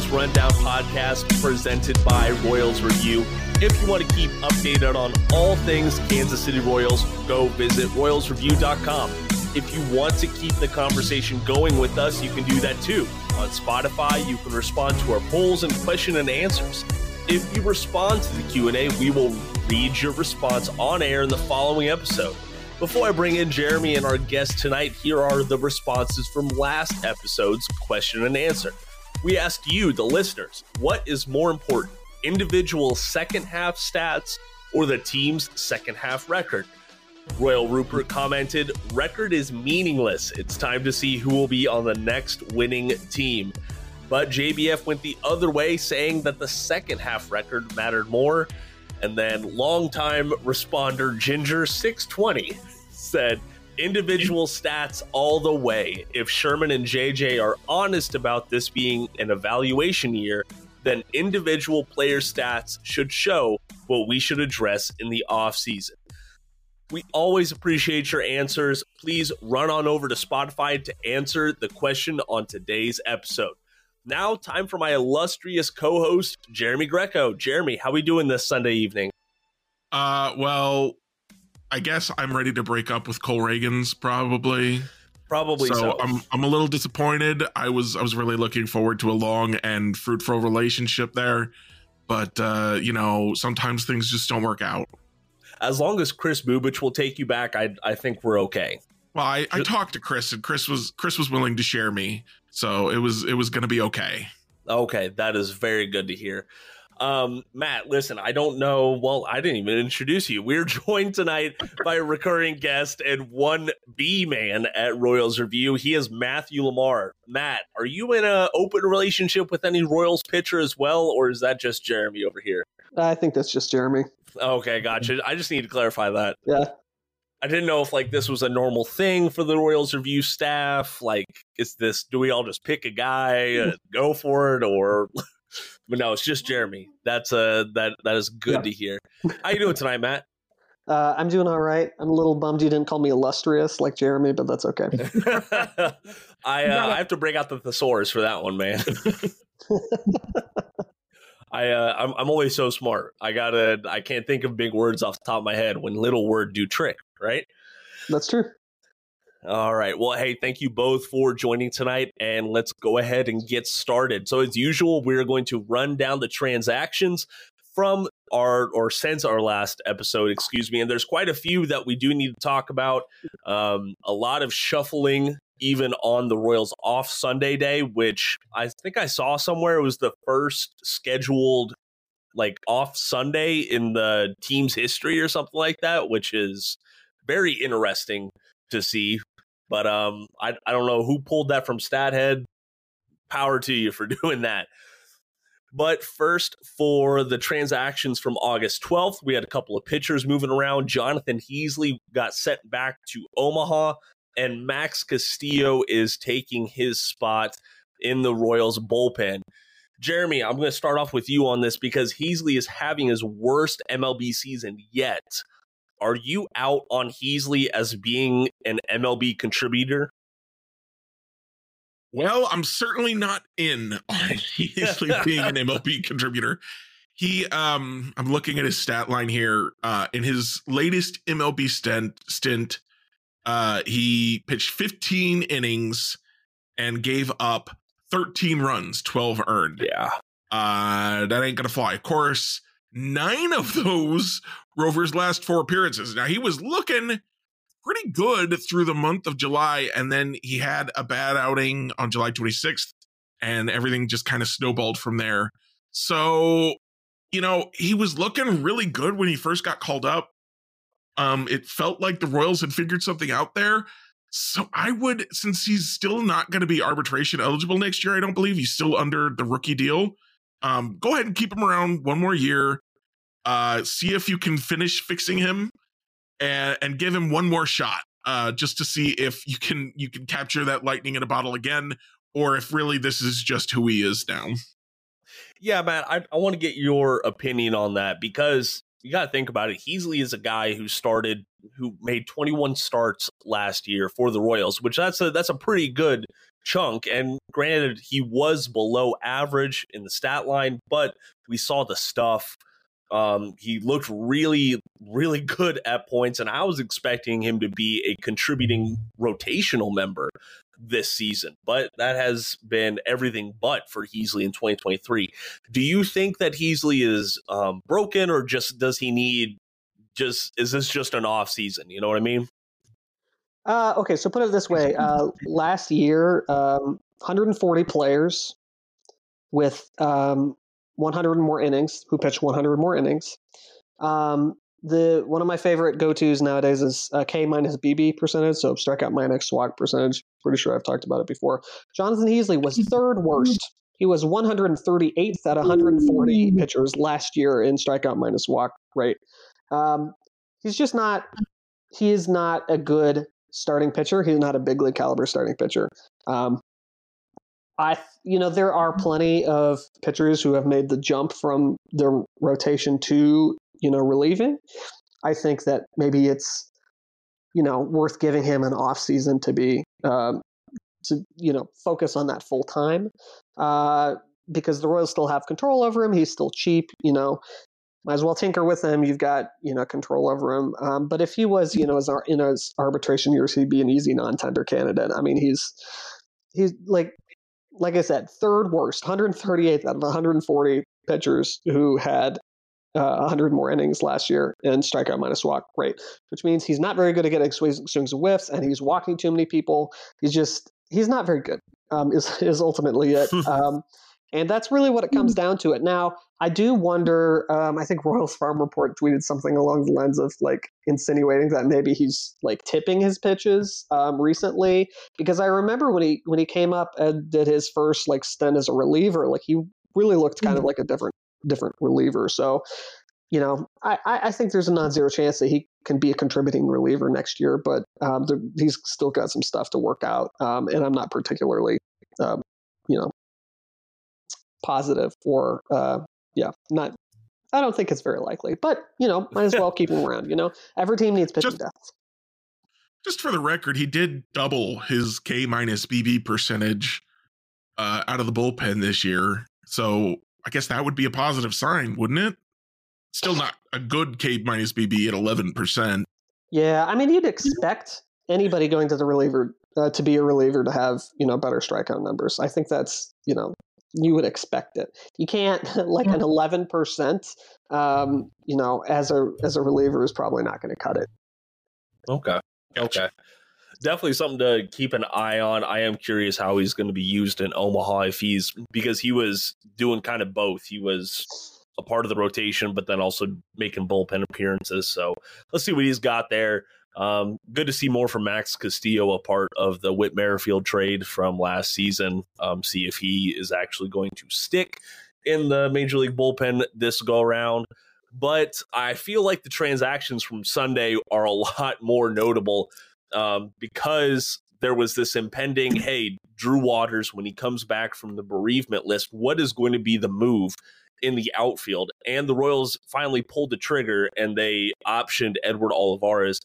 Royals Rundown podcast presented by Royals Review. If you want to keep updated on all things Kansas City Royals, go visit royalsreview.com. If you want to keep the conversation going with us, you can do that too. On Spotify, you can respond to our polls and question and answers. If you respond to the Q&A, we will read your response on air in the following episode. Before I bring in Jeremy and our guest tonight, here are the responses from last episode's question and answer. We asked you, the listeners, what is more important, individual second half stats or the team's second half record? Royal Rupert commented, Record is meaningless. It's time to see who will be on the next winning team. But JBF went the other way, saying that the second half record mattered more. And then longtime responder Ginger620 said, individual stats all the way. If Sherman and JJ are honest about this being an evaluation year, then individual player stats should show what we should address in the offseason. We always appreciate your answers. Please run on over to Spotify to answer the question on today's episode. Now, time for my illustrious co-host, Jeremy Greco. Jeremy, how are we doing this Sunday evening? Uh, well, I guess I'm ready to break up with Cole Ragans, probably. Probably so. so. I'm I'm a little disappointed. I was I was really looking forward to a long and fruitful relationship there, but uh, you know sometimes things just don't work out. As long as Chris Bubic will take you back, I I think we're okay. Well, I, I talked to Chris and Chris was Chris was willing to share me, so it was it was going to be okay. Okay, that is very good to hear. Um, Matt, listen, I don't know. Well, I didn't even introduce you. We're joined tonight by a recurring guest and one B man at Royals Review. He is Matthew LaMar. Matt, are you in an open relationship with any Royals pitcher as well, or is that just Jeremy over here? I think that's just Jeremy. Okay, gotcha. I just need to clarify that. Yeah. I didn't know if like this was a normal thing for the Royals review staff. Like, is this do we all just pick a guy, and go for it, or but no, it's just Jeremy. That's uh that that is good yeah. to hear. How you doing tonight, Matt? Uh, I'm doing all right. I'm a little bummed you didn't call me illustrious like Jeremy, but that's okay. I uh, I have to break out the thesaurus for that one, man. I uh, I'm I'm always so smart. I gotta I can't think of big words off the top of my head when little word do trick, right? That's true. All right. Well, hey, thank you both for joining tonight, and let's go ahead and get started. So, as usual, we're going to run down the transactions from our or since our last episode, excuse me. And there's quite a few that we do need to talk about. Um, a lot of shuffling, even on the Royals off Sunday day, which I think I saw somewhere it was the first scheduled like off Sunday in the team's history or something like that, which is very interesting to see but um, I I don't know who pulled that from Stathead. Power to you for doing that. But first, for the transactions from August 12th, we had a couple of pitchers moving around. Jonathan Heasley got sent back to Omaha, and Max Castillo is taking his spot in the Royals bullpen. Jeremy, I'm going to start off with you on this because Heasley is having his worst MLB season yet are you out on Heasley as being an MLB contributor? Well, I'm certainly not in on Heasley being an MLB contributor. He, um, I'm looking at his stat line here. Uh, in his latest MLB stint, stint, uh, he pitched 15 innings and gave up 13 runs, 12 earned. Yeah. Uh, that ain't gonna fly. Of course, nine of those Rover's last four appearances. Now he was looking pretty good through the month of July, and then he had a bad outing on July 26th, and everything just kind of snowballed from there. So, you know, he was looking really good when he first got called up. Um, it felt like the Royals had figured something out there. So I would, since he's still not going to be arbitration eligible next year, I don't believe he's still under the rookie deal. Um, go ahead and keep him around one more year. Uh, see if you can finish fixing him, and and give him one more shot. Uh, just to see if you can you can capture that lightning in a bottle again, or if really this is just who he is now. Yeah, man, I, I want to get your opinion on that because you got to think about it. Heasley is a guy who started, who made 21 starts last year for the Royals, which that's a that's a pretty good chunk. And granted, he was below average in the stat line, but we saw the stuff. Um, he looked really, really good at points, and I was expecting him to be a contributing rotational member this season, but that has been everything but for Heasley in 2023. Do you think that Heasley is um, broken, or just does he need just is this just an off season? You know what I mean? Uh, okay, so put it this way: uh, last year, um, 140 players with um, 100 more innings who pitched 100 more innings. Um, the one of my favorite go tos nowadays is uh, K minus BB percentage, so strikeout minus walk percentage. Pretty sure I've talked about it before. Jonathan Heasley was third worst. He was 138th at 140 pitchers last year in strikeout minus walk rate. Um, he's just not. He is not a good starting pitcher. He's not a big league caliber starting pitcher. Um, I, you know, there are plenty of pitchers who have made the jump from their rotation to you know, relieving. I think that maybe it's, you know, worth giving him an off season to be, um, to you know, focus on that full time, uh, because the Royals still have control over him. He's still cheap, you know. Might as well tinker with him. You've got you know control over him. Um, but if he was you know as in his arbitration years, he'd be an easy non-tender candidate. I mean, he's he's like like I said, third worst, 138th out of 140 pitchers who had uh, 100 more innings last year in strikeout minus walk rate, which means he's not very good at getting swings, swings and whiffs, and he's walking too many people. He's just he's not very good. Um, is is ultimately it. um, and that's really what it comes down to. It now, I do wonder. Um, I think Royals Farm Report tweeted something along the lines of like insinuating that maybe he's like tipping his pitches um, recently, because I remember when he when he came up and did his first like stint as a reliever, like he really looked kind of mm-hmm. like a different different reliever. So, you know, I, I think there's a non-zero chance that he can be a contributing reliever next year, but um, there, he's still got some stuff to work out, um, and I'm not particularly, um, you know, positive or uh, yeah, not. I don't think it's very likely, but you know, might as well keep him around. You know, every team needs pitching just, depth. Just for the record, he did double his K minus BB percentage uh, out of the bullpen this year. So I guess that would be a positive sign, wouldn't it? Still not a good K minus BB at 11%. Yeah, I mean, you'd expect anybody going to the reliever uh, to be a reliever to have, you know, better strikeout numbers. I think that's, you know, you would expect it. You can't like an 11%, um, you know, as a as a reliever is probably not going to cut it. Okay. Okay definitely something to keep an eye on. I am curious how he's going to be used in Omaha if he's because he was doing kind of both. He was a part of the rotation, but then also making bullpen appearances. So let's see what he's got there. Um, good to see more from Max Castillo, a part of the Whit Merrifield trade from last season. Um, see if he is actually going to stick in the Major League bullpen this go around. But I feel like the transactions from Sunday are a lot more notable um, because there was this impending hey, Drew Waters, when he comes back from the bereavement list, what is going to be the move in the outfield? And the Royals finally pulled the trigger and they optioned Edward Olivares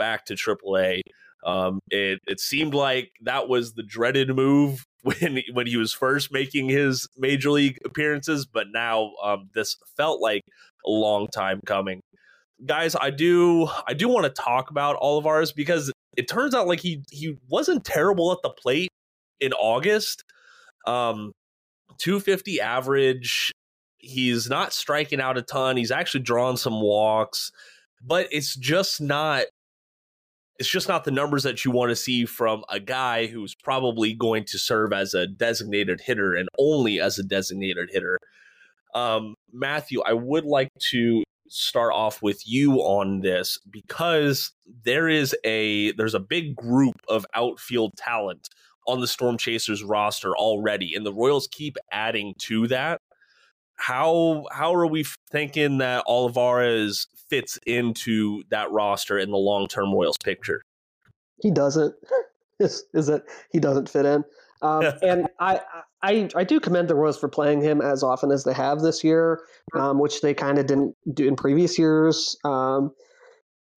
back to AAA. Um, it it seemed like that was the dreaded move when when he was first making his major league appearances, but now um, this felt like a long time coming. Guys, I do I do want to talk about Olivares because it turns out like he he wasn't terrible at the plate in August. Um 250 average. He's not striking out a ton. He's actually drawn some walks, but it's just not it's just not the numbers that you want to see from a guy who's probably going to serve as a designated hitter and only as a designated hitter. Um, Matthew, I would like to start off with you on this because there is a there's a big group of outfield talent on the Storm Chasers roster already, and the Royals keep adding to that. How how are we thinking that Olivares fits into that roster in the long term Royals picture? He doesn't. Is is it he doesn't fit in? Um, and I, I, I do commend the Royals for playing him as often as they have this year, um, which they kind of didn't do in previous years. Um,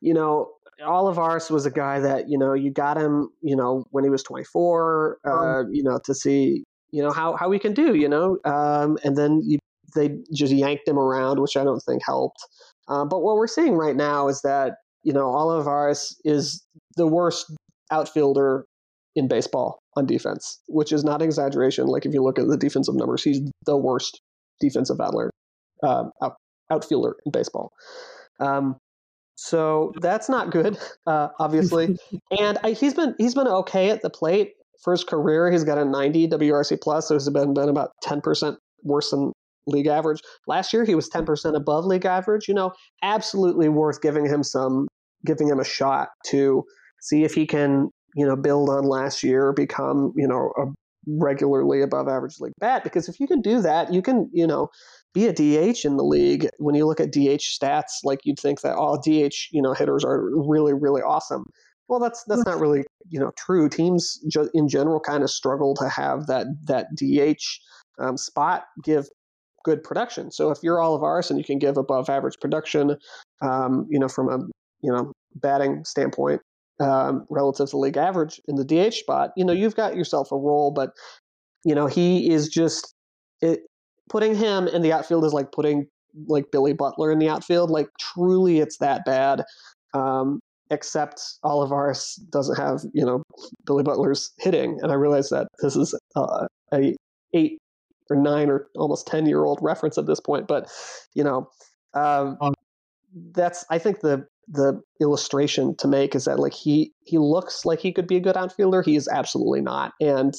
you know, Olivares was a guy that you know you got him, you know, when he was 24, uh, you know, to see you know how how he can do, you know, um, and then you, they just yanked him around, which I don't think helped. Uh, but what we're seeing right now is that you know Olivares is the worst outfielder in baseball on defense, which is not exaggeration. Like if you look at the defensive numbers, he's the worst defensive outfielder, uh, out, outfielder in baseball. Um, so that's not good, uh, obviously. and I, he's been he's been okay at the plate for his career. He's got a 90 WRC plus, so he's been been about 10 percent worse than league average. Last year he was 10 percent above league average. You know, absolutely worth giving him some giving him a shot to see if he can you know build on last year, become you know a regularly above average league bat. Because if you can do that, you can you know be a DH in the league. When you look at DH stats, like you'd think that all DH you know hitters are really really awesome. Well, that's that's not really you know true. Teams in general kind of struggle to have that that DH um, spot give good production. So if you're Olivares and you can give above average production, um, you know from a you know batting standpoint um, relative to league average in the DH spot, you know you've got yourself a role. But you know he is just it, putting him in the outfield is like putting like Billy Butler in the outfield. Like truly, it's that bad. Um, except Olivares doesn't have you know Billy Butler's hitting, and I realize that this is uh, a eight or nine or almost ten year old reference at this point, but you know um, that's I think the the illustration to make is that like he he looks like he could be a good outfielder, he is absolutely not, and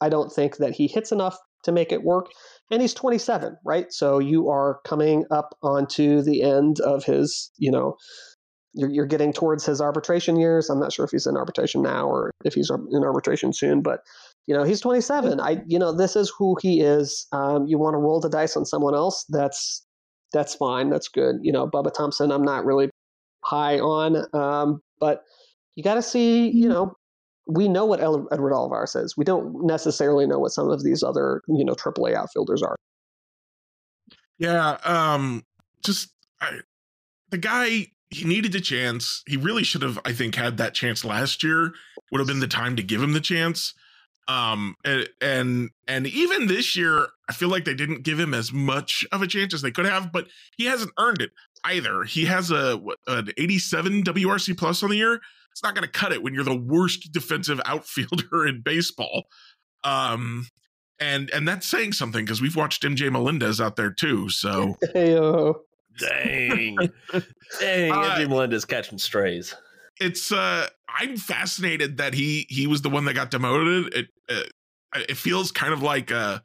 I don't think that he hits enough to make it work. And he's 27, right? So you are coming up onto the end of his, you know, you're, you're getting towards his arbitration years. I'm not sure if he's in arbitration now or if he's in arbitration soon, but you know, he's 27. I, you know, this is who he is. Um, you want to roll the dice on someone else? That's that's fine. That's good. You know, Bubba Thompson, I'm not really high on, um, but you got to see. You know, we know what Edward Olivares is. We don't necessarily know what some of these other, you know, AAA outfielders are. Yeah, um, just I, the guy he needed a chance. He really should have, I think, had that chance last year. Would have been the time to give him the chance. Um, and and and even this year, I feel like they didn't give him as much of a chance as they could have. But he hasn't earned it either. He has a an 87 WRC plus on the year. It's not going to cut it when you're the worst defensive outfielder in baseball. Um, and and that's saying something because we've watched MJ Melendez out there too. So. Hey-o. Dang. Dang, uh, MJ Melendez catching strays. It's uh I'm fascinated that he he was the one that got demoted. It uh, it feels kind of like a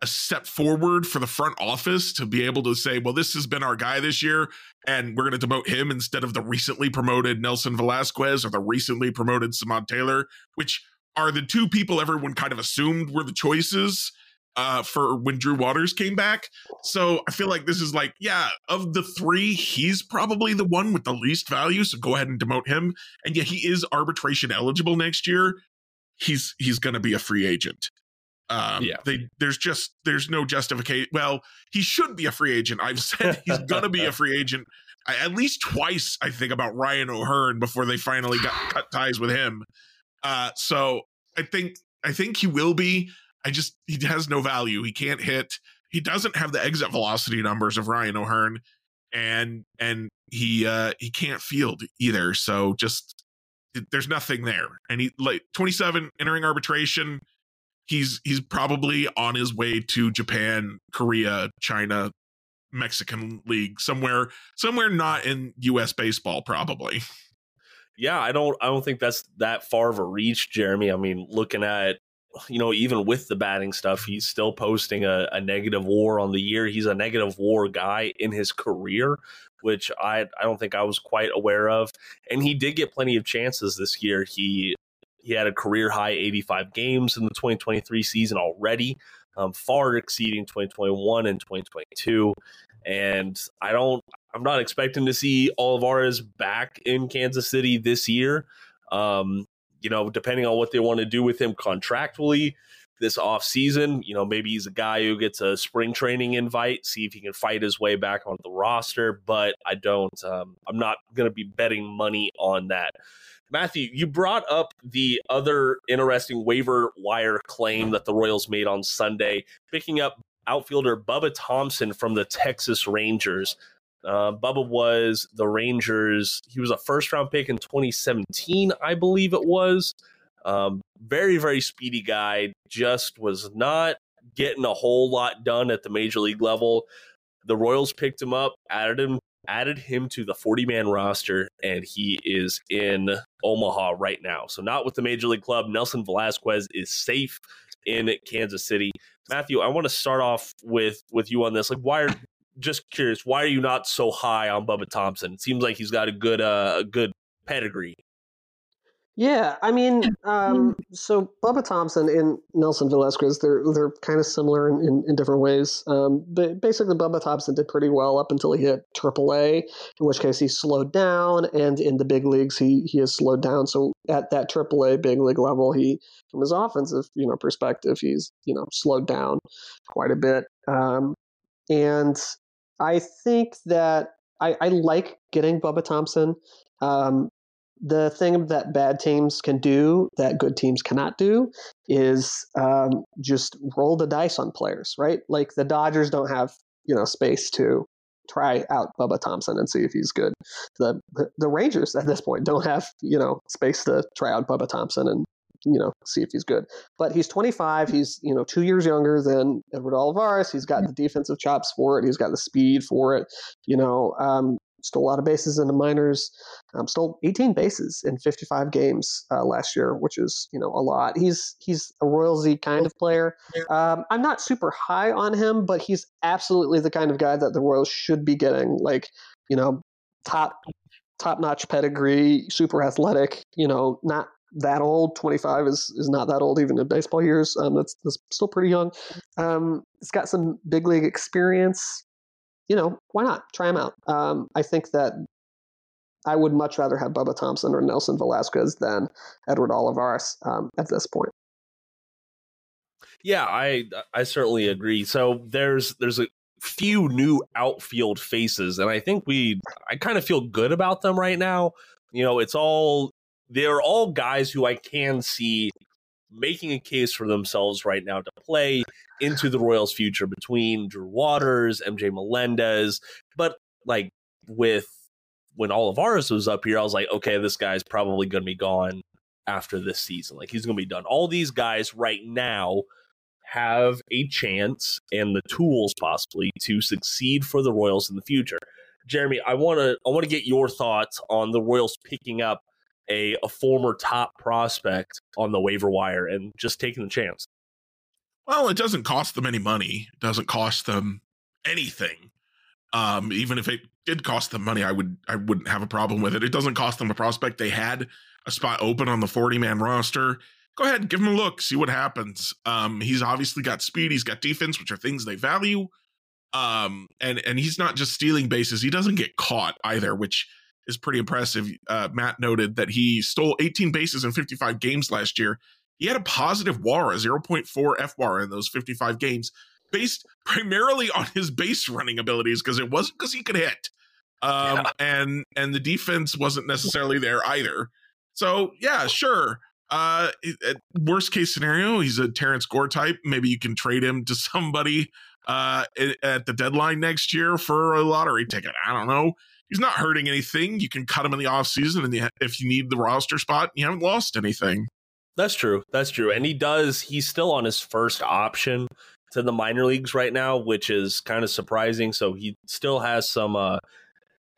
a step forward for the front office to be able to say, well, this has been our guy this year, and we're going to demote him instead of the recently promoted Nelson Velazquez or the recently promoted Samad Taylor, which are the two people everyone kind of assumed were the choices uh, for when Drew Waters came back. So I feel like this is like, yeah, of the three, he's probably the one with the least value. So go ahead and demote him. And yeah, he is arbitration eligible next year. He's he's going to be a free agent. Um, yeah, they, there's just there's no justification. Well, he should be a free agent. I've said he's going to be a free agent at least twice. I think about Ryan O'Hearn before they finally got cut ties with him. Uh, so I think I think he will be. I just he has no value. He can't hit. He doesn't have the exit velocity numbers of Ryan O'Hearn, and and he uh he can't field either. So just there's nothing there. And he like 27 entering arbitration. He's he's probably on his way to Japan, Korea, China, Mexican league somewhere somewhere not in US baseball probably. Yeah, I don't I don't think that's that far of a reach, Jeremy. I mean, looking at you know, even with the batting stuff, he's still posting a, a, negative war on the year. He's a negative war guy in his career, which I I don't think I was quite aware of. And he did get plenty of chances this year. He he had a career high 85 games in the 2023 season already, um, far exceeding 2021 and 2022. And I don't I'm not expecting to see Olivares back in Kansas City this year. Um, you know, depending on what they want to do with him contractually this off season, you know, maybe he's a guy who gets a spring training invite, see if he can fight his way back onto the roster. But I don't, um, I'm not going to be betting money on that. Matthew, you brought up the other interesting waiver wire claim that the Royals made on Sunday, picking up outfielder Bubba Thompson from the Texas Rangers. Uh, Bubba was the Rangers. He was a first round pick in 2017, I believe it was. Um, very, very speedy guy. Just was not getting a whole lot done at the major league level. The Royals picked him up, added him, added him to the 40 man roster, and he is in Omaha right now. So not with the major league club. Nelson Velazquez is safe in Kansas City. Matthew, I want to start off with with you on this. Like, why are just curious? Why are you not so high on Bubba Thompson? It seems like he's got a good uh, a good pedigree. Yeah, I mean, um, so Bubba Thompson and Nelson Velazquez, they're they're kind of similar in, in, in, different ways. Um, but basically, Bubba Thompson did pretty well up until he hit AAA, in which case he slowed down, and in the big leagues he he has slowed down. So at that AAA big league level, he from his offensive you know perspective, he's you know slowed down quite a bit. Um, and I think that I, I like getting Bubba Thompson. Um, the thing that bad teams can do that good teams cannot do is um, just roll the dice on players, right? Like the Dodgers don't have you know space to try out Bubba Thompson and see if he's good. The, the Rangers at this point don't have you know space to try out Bubba Thompson and you know see if he's good. But he's 25. He's you know two years younger than Edward Olivares. He's got the defensive chops for it. He's got the speed for it. You know, um, stole a lot of bases in the minors. Um, stole 18 bases in 55 games uh, last year, which is you know a lot. He's he's a Royalsy kind of player. Um, I'm not super high on him, but he's absolutely the kind of guy that the Royals should be getting. Like you know, top top notch pedigree, super athletic. You know, not that old. 25 is is not that old even in baseball years. Um, that's, that's still pretty young. Um, it's got some big league experience you know, why not try him out? Um, I think that I would much rather have Bubba Thompson or Nelson Velazquez than Edward Olivares um, at this point. Yeah, I I certainly agree. So there's there's a few new outfield faces, and I think we I kind of feel good about them right now. You know, it's all they're all guys who I can see making a case for themselves right now to play into the Royals' future between Drew Waters, MJ Melendez. But like with when Olivares was up here, I was like, okay, this guy's probably going to be gone after this season. Like he's going to be done. All these guys right now have a chance and the tools possibly to succeed for the Royals in the future. Jeremy, I want to I want to get your thoughts on the Royals picking up a, a former top prospect on the waiver wire and just taking the chance. Well, it doesn't cost them any money. It doesn't cost them anything. Um, even if it did cost them money, I would I wouldn't have a problem with it. It doesn't cost them a prospect. They had a spot open on the 40 man roster. Go ahead, give him a look, see what happens. Um, he's obviously got speed, he's got defense, which are things they value. Um, and and he's not just stealing bases, he doesn't get caught either, which is pretty impressive. Uh, Matt noted that he stole 18 bases in 55 games last year. He had a positive WAR, a 0.4 FWAR in those 55 games, based primarily on his base running abilities because it wasn't because he could hit. Um, yeah. and and the defense wasn't necessarily there either. So yeah, sure. Uh, worst case scenario, he's a Terrance Gore type. Maybe you can trade him to somebody uh, at the deadline next year for a lottery ticket. I don't know he's not hurting anything. You can cut him in the offseason and if you need the roster spot, you haven't lost anything. That's true. That's true. And he does, he's still on his first option to the minor leagues right now, which is kind of surprising. So he still has some uh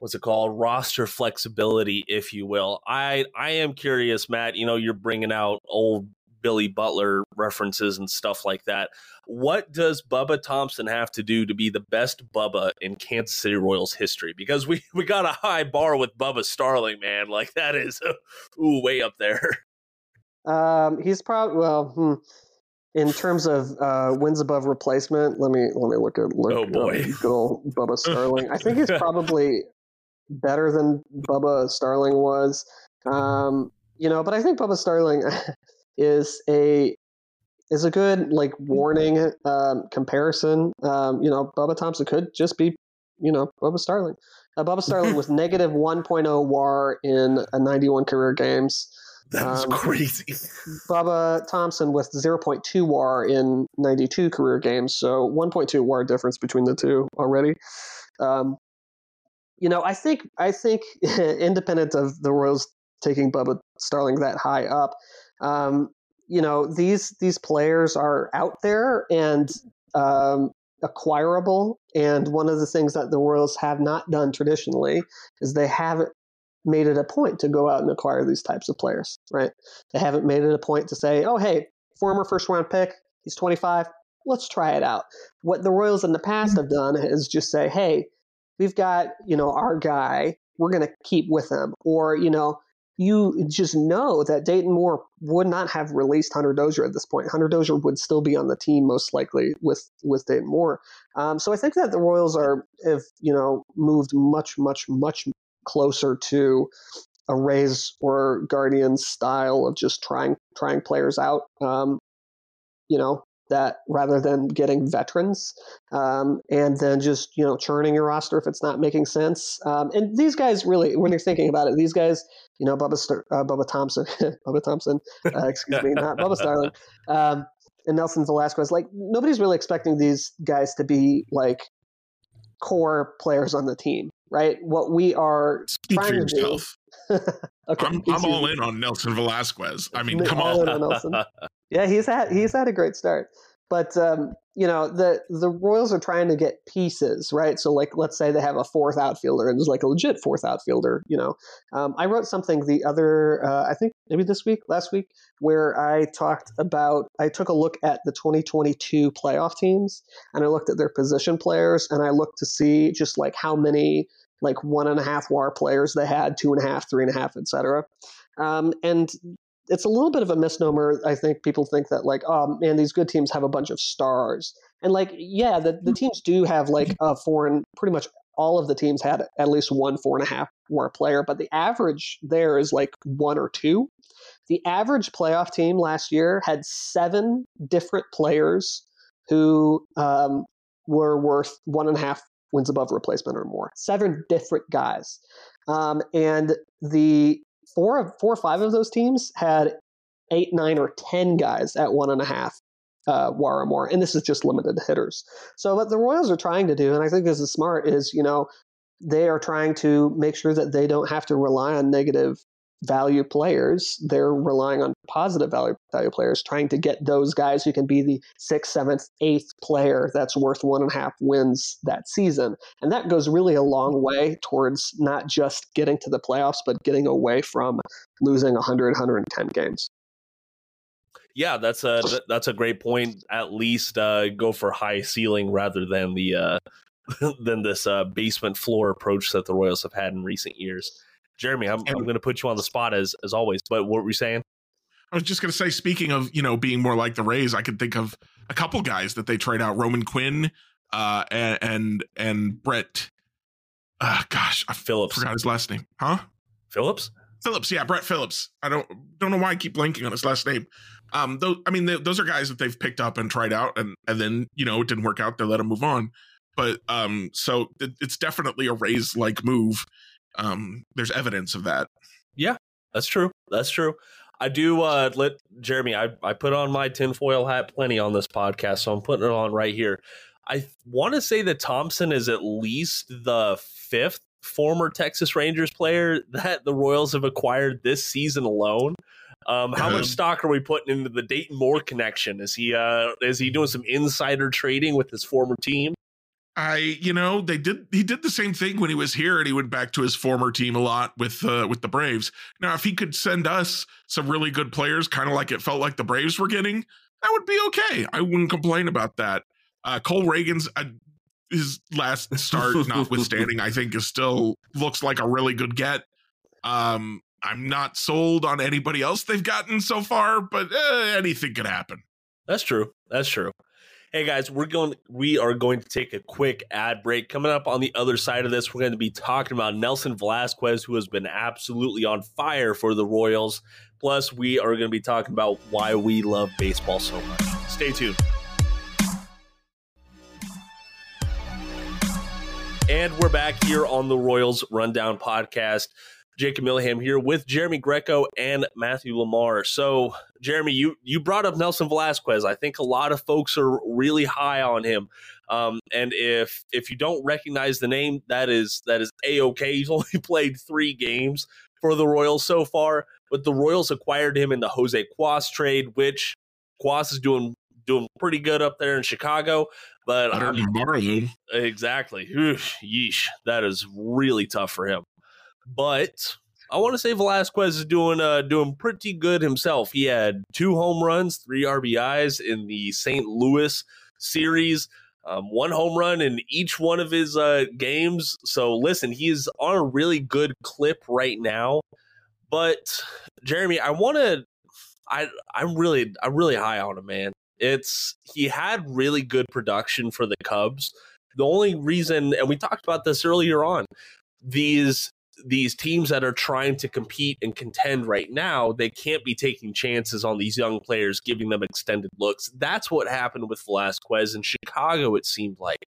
what's it called roster flexibility if you will i i am curious matt you know you're bringing out old Billy Butler references and stuff like that. What does Bubba Thompson have to do to be the best Bubba in Kansas City Royals history? Because we, we got a high bar with Bubba Starling, man. Like that is ooh way up there. Um, he's probably well. Hmm. In terms of uh, wins above replacement, let me let me look at look oh boy. good old Bubba Starling. I think he's probably better than Bubba Starling was. Um, you know, but I think Bubba Starling is a is a good like warning um, comparison. Um, you know, Bubba Thompson could just be, you know, Bubba Starling. Uh, Bubba Starling was negative 1.0 WAR in a 91 career games. That's um, crazy. Bubba Thompson with 0.2 WAR in 92 career games, so 1.2 WAR difference between the two already. Um, you know, I think I think independent of the Royals taking Bubba Starling that high up, um, you know these these players are out there and um, acquirable. And one of the things that the Royals have not done traditionally is they haven't made it a point to go out and acquire these types of players, right? They haven't made it a point to say, oh, hey, former first round pick, he's 25, let's try it out. What the Royals in the past have done is just say, hey, we've got, you know, our guy, we're going to keep with him. Or, you know, you just know that Dayton Moore would not have released Hunter Dozier at this point. Hunter Dozier would still be on the team most likely with with Dayton Moore. Um, so I think that the Royals are have you know moved much much much closer to a Rays or Guardians style of just trying trying players out. Um, you know, that rather than getting veterans um, and then just you know churning your roster if it's not making sense. Um, and these guys really, when you're thinking about it, these guys, you know, Bubba, Star- uh, Bubba Thompson, Bubba Thompson, uh, excuse me, not Bubba Starling, um, and Nelson Velazquez. Like nobody's really expecting these guys to be like core players on the team, right? What we are Speak trying to do. okay, I'm, I'm all in on Nelson Velazquez. I mean, come on. on yeah, he's had he's had a great start. But um, you know, the the Royals are trying to get pieces, right? So, like, let's say they have a fourth outfielder, and there's like a legit fourth outfielder. You know, um, I wrote something the other, uh, I think maybe this week, last week, where I talked about. I took a look at the 2022 playoff teams, and I looked at their position players, and I looked to see just like how many like one and a half WAR players they had, two and a half, three and a half, etc. Um, and it's a little bit of a misnomer. I think people think that like, oh man, these good teams have a bunch of stars, and like, yeah, the, the teams do have like a foreign. Pretty much all of the teams had at least one four and a half war player, but the average there is like one or two. The average playoff team last year had seven different players who um, were worth one and a half wins above replacement or more. Seven different guys. Um, and the four of four or five of those teams had eight, nine, or ten guys at one and a half uh, WAR or more, and this is just limited hitters. So what the Royals are trying to do, and I think this is smart, is you know they are trying to make sure that they don't have to rely on negative value players. They're relying on positive value value players, trying to get those guys who can be the sixth, seventh, eighth player that's worth one and a half wins that season. And that goes really a long way towards not just getting to the playoffs, but getting away from losing 100, 110 games. Yeah, that's a that's a great point. At least uh, go for high ceiling rather than the uh, than this uh, basement floor approach that the Royals have had in recent years. Jeremy, I'm, I'm going to put you on the spot as as always. But what were you saying? I was just going to say, speaking of you know being more like the Rays, I could think of a couple guys that they trade out: Roman Quinn uh, and and, and Brett. Uh, gosh, I Phillips. forgot his last name. Huh? Phillips. Phillips, yeah, Brett Phillips. I don't don't know why I keep blanking on his last name. Um, those, I mean, they, those are guys that they've picked up and tried out, and and then you know it didn't work out. They let him move on. But um, so it, it's definitely a Rays like move um, there's evidence of that. Yeah, that's true. That's true. I do uh let Jeremy, I, I put on my tinfoil hat plenty on this podcast, so I'm putting it on right here. I want to say that Thompson is at least the fifth former Texas Rangers player that the Royals have acquired this season alone. Um, how much stock are we putting into the Dayton Moore connection? Is he uh, is he doing some insider trading with his former team? I, you know, they did. He did the same thing when he was here, and he went back to his former team a lot with uh, with the Braves. Now, if he could send us some really good players, kind of like it felt like the Braves were getting, that would be okay. I wouldn't complain about that. Uh, Cole Ragans uh, his last start, notwithstanding, I think is still looks like a really good get. Um, I'm not sold on anybody else they've gotten so far, but uh, anything could happen. That's true. That's true. Hey guys, we're going we are going to take a quick ad break. Coming up on the other side of this, we're going to be talking about Nelson Velazquez who has been absolutely on fire for the Royals. Plus, we are going to be talking about why we love baseball so much. Stay tuned. And we're back here on the Royals Rundown podcast. Jacob Milham here with Jeremy Greco and Matthew LaMar. So, Jeremy, you you brought up Nelson Velazquez. I think a lot of folks are really high on him. Um, and if if you don't recognize the name, that is that is a okay. He's only played three games for the Royals so far, but the Royals acquired him in the Jose Cuas trade, which Cuas is doing doing pretty good up there in Chicago. But I don't know, exactly, Oof, yeesh, that is really tough for him. But I want to say Velazquez is doing uh, doing pretty good himself. He had two home runs, three RBIs in the St. Louis series. Um, one home run in each one of his uh, games. So listen, he's on a really good clip right now. But Jeremy, I want to. I I'm really I'm really high on him, man. It's he had really good production for the Cubs. The only reason, and we talked about this earlier on, these these teams that are trying to compete and contend right now, they can't be taking chances on these young players, giving them extended looks. That's what happened with Velazquez in Chicago. It seemed like.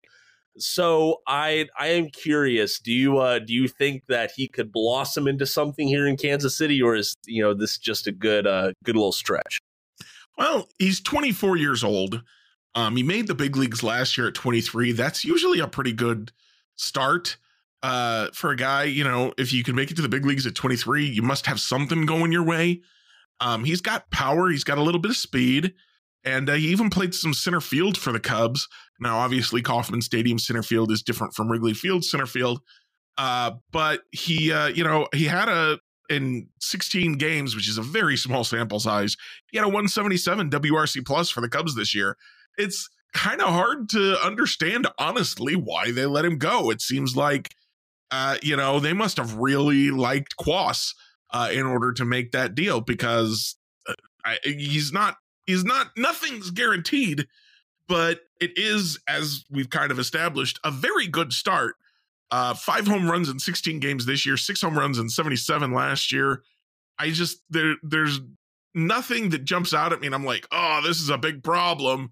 So I I am curious. Do you uh, do you think that he could blossom into something here in Kansas City, or is you know this just a good uh, good little stretch? Well, he's 24 years old. Um, he made the big leagues last year at 23. That's usually a pretty good start uh, for a guy, you know, if you can make it to the big leagues at 23, you must have something going your way. Um, he's got power, he's got a little bit of speed, and uh, he even played some center field for the Cubs. Now, obviously, Kauffman Stadium center field is different from Wrigley Field center field, uh, but he, uh, you know, he had a in 16 games, which is a very small sample size. He had a 177 WRC plus for the Cubs this year. It's kind of hard to understand, honestly, why they let him go. It seems like uh, you know, they must have really liked Cuas uh, in order to make that deal because uh, I, he's not he's not nothing's guaranteed, but it is as we've kind of established a very good start. Uh, five home runs in 16 games this year, six home runs in 77 last year. I just there there's nothing that jumps out at me, and I'm like, oh, this is a big problem.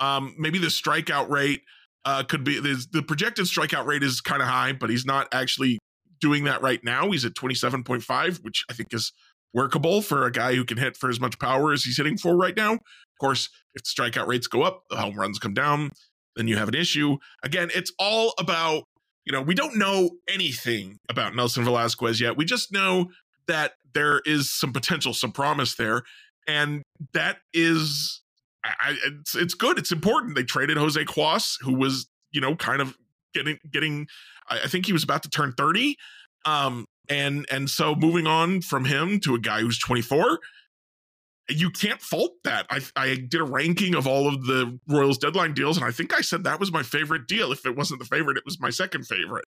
Um, maybe the strikeout rate uh, could be the projected strikeout rate is kind of high, but he's not actually doing that right now. He's at 27.5, which I think is workable for a guy who can hit for as much power as he's hitting for right now. Of course, if the strikeout rates go up, the home runs come down, then you have an issue. Again, it's all about, you know, we don't know anything about Nelson Velazquez yet. We just know that there is some potential, some promise there. And that is I, it's it's good. It's important. They traded Jose Cuas, who was you know kind of getting getting. I think he was about to turn thirty, um, and and so moving on from him to a guy who's twenty four. You can't fault that. I I did a ranking of all of the Royals deadline deals, and I think I said that was my favorite deal. If it wasn't the favorite, it was my second favorite.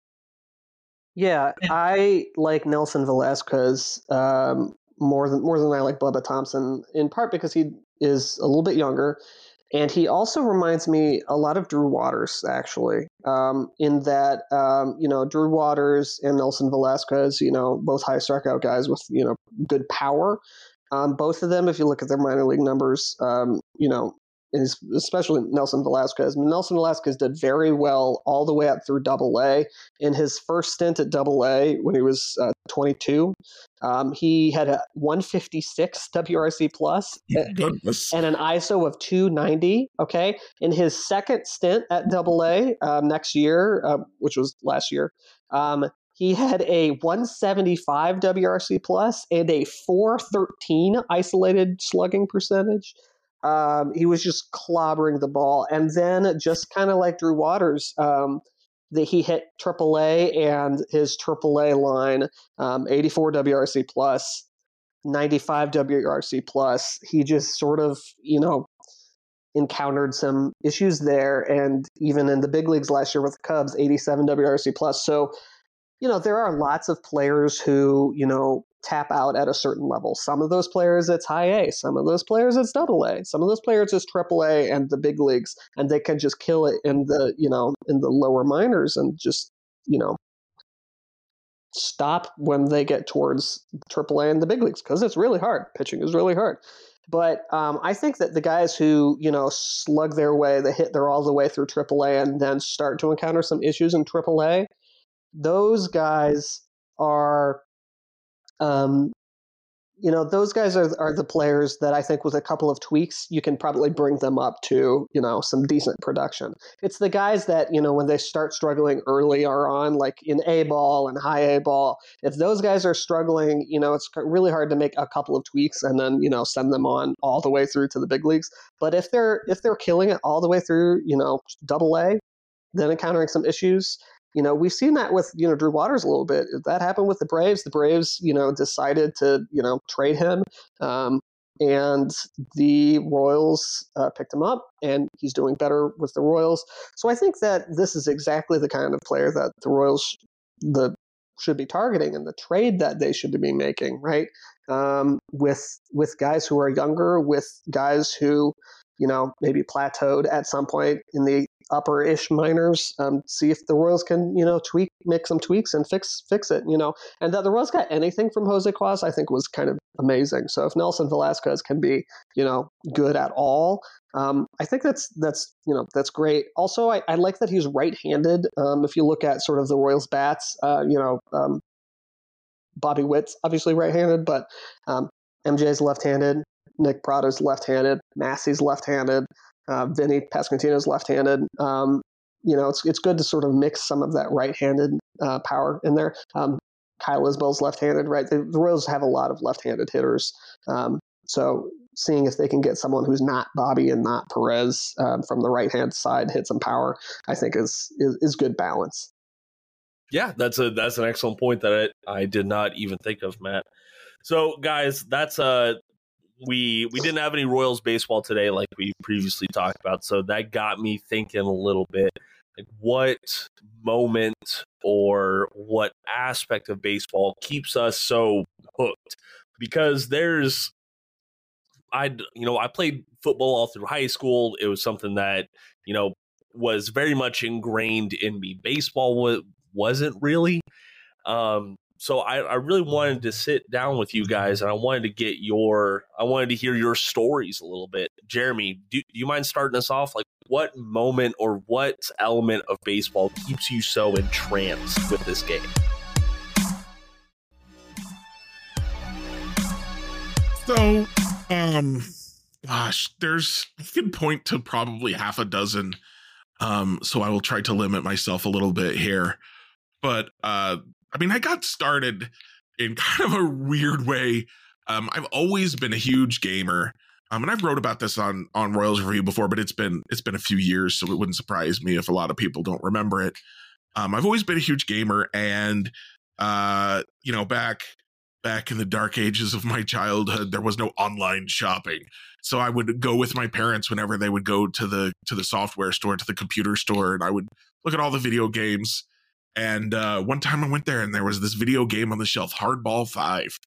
Yeah, I like Nelson Velazquez um, more than more than I like Bubba Thompson, in part because he is a little bit younger. And he also reminds me a lot of Drew Waters, actually, um, in that, um, you know, Drew Waters and Nelson Velazquez, you know, both high strikeout guys with, you know, good power. Um, both of them, if you look at their minor league numbers, um, you know, especially Nelson Velazquez. Nelson Velazquez did very well all the way up through Double A. In his first stint at Double A, when he was uh, 22, um, he had a 156 WRC plus and an ISO of 290. Okay, in his second stint at Double A um, next year, uh, which was last year. Um, he had a 175 WRC plus and a 413 isolated slugging percentage. Um, he was just clobbering the ball. And then, just kind of like Drew Waters, um, that he hit AAA and his AAA line, um, 84 WRC plus, 95 WRC plus. He just sort of, you know, encountered some issues there. And even in the big leagues last year with the Cubs, 87 WRC plus. So, you know, there are lots of players who, you know, tap out at a certain level. Some of those players it's high A, some of those players it's double A, some of those players it's triple A and the big leagues, and they can just kill it in the you know in the lower minors and just you know stop when they get towards triple A and the big leagues because it's really hard. Pitching is really hard. But um, I think that the guys who you know slug their way, they hit they're all the way through AAA and then start to encounter some issues in AAA. Those guys are um, you know, those guys are, are the players that I think with a couple of tweaks, you can probably bring them up to, you know, some decent production. It's the guys that, you know, when they start struggling early or on, like in A ball and high A ball, if those guys are struggling, you know, it's really hard to make a couple of tweaks and then, you know, send them on all the way through to the big leagues. But if they're if they're killing it all the way through, you know, double A, then encountering some issues, you know, we've seen that with, you know, Drew Waters a little bit. That happened with the Braves. The Braves, you know, decided to, you know, trade him. Um, and the Royals uh, picked him up, and he's doing better with the Royals. So I think that this is exactly the kind of player that the Royals the should be targeting and the trade that they should be making, right? Um, with with guys who are younger, with guys who you know, maybe plateaued at some point in the upper ish minors. Um, see if the Royals can, you know, tweak, make some tweaks and fix fix it, you know. And that the Royals got anything from Jose Cuas, I think was kind of amazing. So if Nelson Velazquez can be, you know, good at all, um, I think that's that's you know that's great. Also, I, I like that he's right-handed. Um, if you look at sort of the Royals bats, uh, you know, um, Bobby Witt's obviously right-handed, but um, MJ's left-handed. Nick Pratto's left-handed. Massey's left-handed. Uh, Vinny Pasquantino's left-handed. Um, you know, it's it's good to sort of mix some of that right-handed uh, power in there. Um, Kyle Isbel's left-handed, right? The, the, Royals have a lot of left-handed hitters, um, so seeing if they can get someone who's not Bobby and not Perez um, from the right-hand side hit some power, I think is, is is good balance. Yeah, that's a that's an excellent point that I, I did not even think of, Matt. So, guys, that's uh we we didn't have any Royals baseball today, like we previously talked about. So that got me thinking a little bit. Like, what moment or what aspect of baseball keeps us so hooked? Because there's, I you know I played football all through high school. It was something that you know was very much ingrained in me. Baseball wasn't really. Um, so I, I really wanted to sit down with you guys and I wanted to get your I wanted to hear your stories a little bit. Jeremy, do, do you mind starting us off? Like what moment or what element of baseball keeps you so entranced with this game? So, um, gosh, there's you can point to probably half a dozen. Um, so I will try to limit myself a little bit here. But uh I mean, I got started in kind of a weird way. Um, I've always been a huge gamer. Um, and I've wrote about this on on Royals Review before, but it's been it's been a few years, so it wouldn't surprise me if a lot of people don't remember it. Um, I've always been a huge gamer, and uh, you know, back back in the dark ages of my childhood, there was no online shopping, so I would go with my parents whenever they would go to the to the software store, to the computer store, and I would look at all the video games and uh, one time I went there and there was this video game on the shelf, Hardball Five.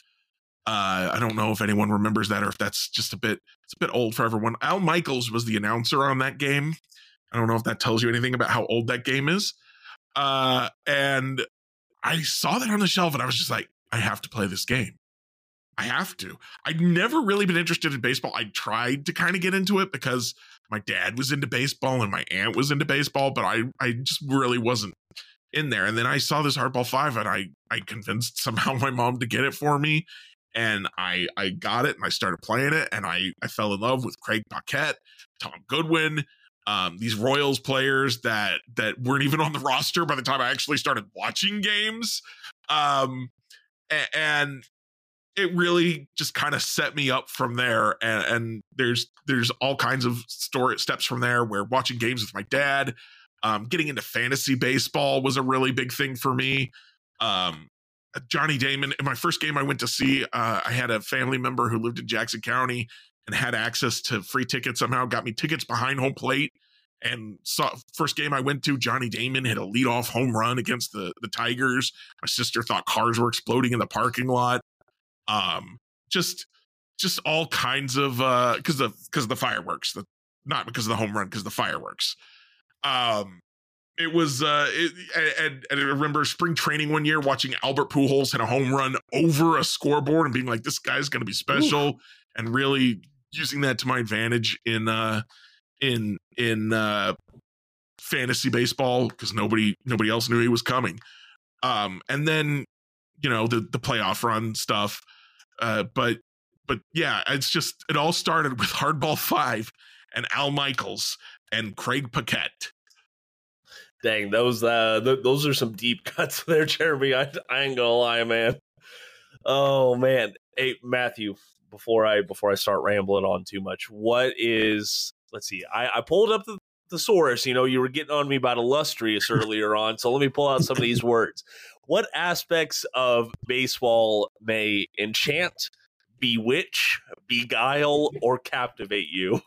Uh, I don't know if anyone remembers that or if that's just a bit it's a bit old for everyone. Al Michaels was the announcer on that game. I don't know if that tells you anything about how old that game is. Uh, and I saw that on the shelf and I was just like, I have to play this game. I have to. I'd never really been interested in baseball. I tried to kind of get into it because my dad was into baseball and my aunt was into baseball, but I I just really wasn't in there. And then I saw this Hardball Five, and I I convinced somehow my mom to get it for me, and I I got it and I started playing it, and I I fell in love with Craig Paquette, Tom Goodwin. Um, these Royals players that that weren't even on the roster by the time I actually started watching games, um, and, and it really just kind of set me up from there and, and, there's there's all kinds of story steps from there where watching games with my dad um, getting into fantasy baseball was a really big thing for me. Um, uh, Johnny Damon, in my first game I went to see, uh, I had a family member who lived in Jackson County and had access to free tickets somehow, got me tickets behind home plate. And saw first game I went to, Johnny Damon hit a leadoff home run against the the Tigers. My sister thought cars were exploding in the parking lot. Um, just just all kinds of uh because the because of the fireworks, the not because of the home run, because the fireworks. Um, it was uh it, and, and I remember spring training one year watching Albert Pujols hit a home run over a scoreboard and being like, this guy's gonna be special, Ooh. and really using that to my advantage in uh in in uh fantasy baseball because nobody nobody else knew he was coming. Um, and then you know the the playoff run stuff. Uh, but but yeah, it's just it all started with Hardball Five and Al Michaels and Craig Paquette. Dang, those uh, th- those are some deep cuts there, Jeremy. I, I ain't gonna lie, man. Oh man, hey Matthew. Before I before I start rambling on too much, what is let's see. I, I pulled up the thesaurus. You know, you were getting on me about illustrious earlier on, so let me pull out some of these words. What aspects of baseball may enchant, bewitch, beguile, or captivate you?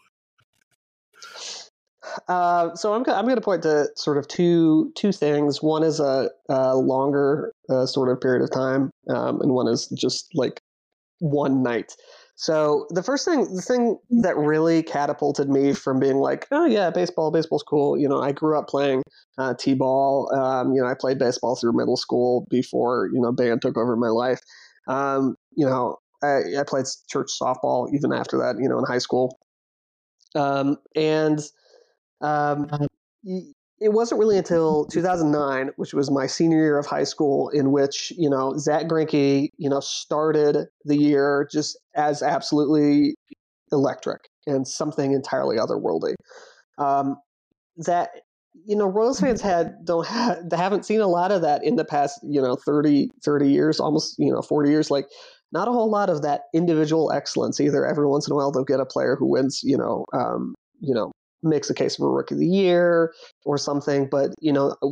Uh, so I'm I'm going to point to sort of two two things. One is a, a longer uh, sort of period of time, um, and one is just like one night. So the first thing, the thing that really catapulted me from being like, oh yeah, baseball, baseball's cool. You know, I grew up playing uh, t-ball. Um, you know, I played baseball through middle school before you know band took over my life. Um, you know, I, I, played church softball even after that. You know, in high school. Um, and um, it wasn't really until 2009, which was my senior year of high school, in which you know Zack Greinke, you know, started the year just as absolutely electric and something entirely otherworldly. Um, that you know, Royals fans had don't have they haven't seen a lot of that in the past you know 30 30 years, almost you know 40 years. Like not a whole lot of that individual excellence either. Every once in a while, they'll get a player who wins, you know, um, you know, makes a case for rookie of the year or something. But you know, uh,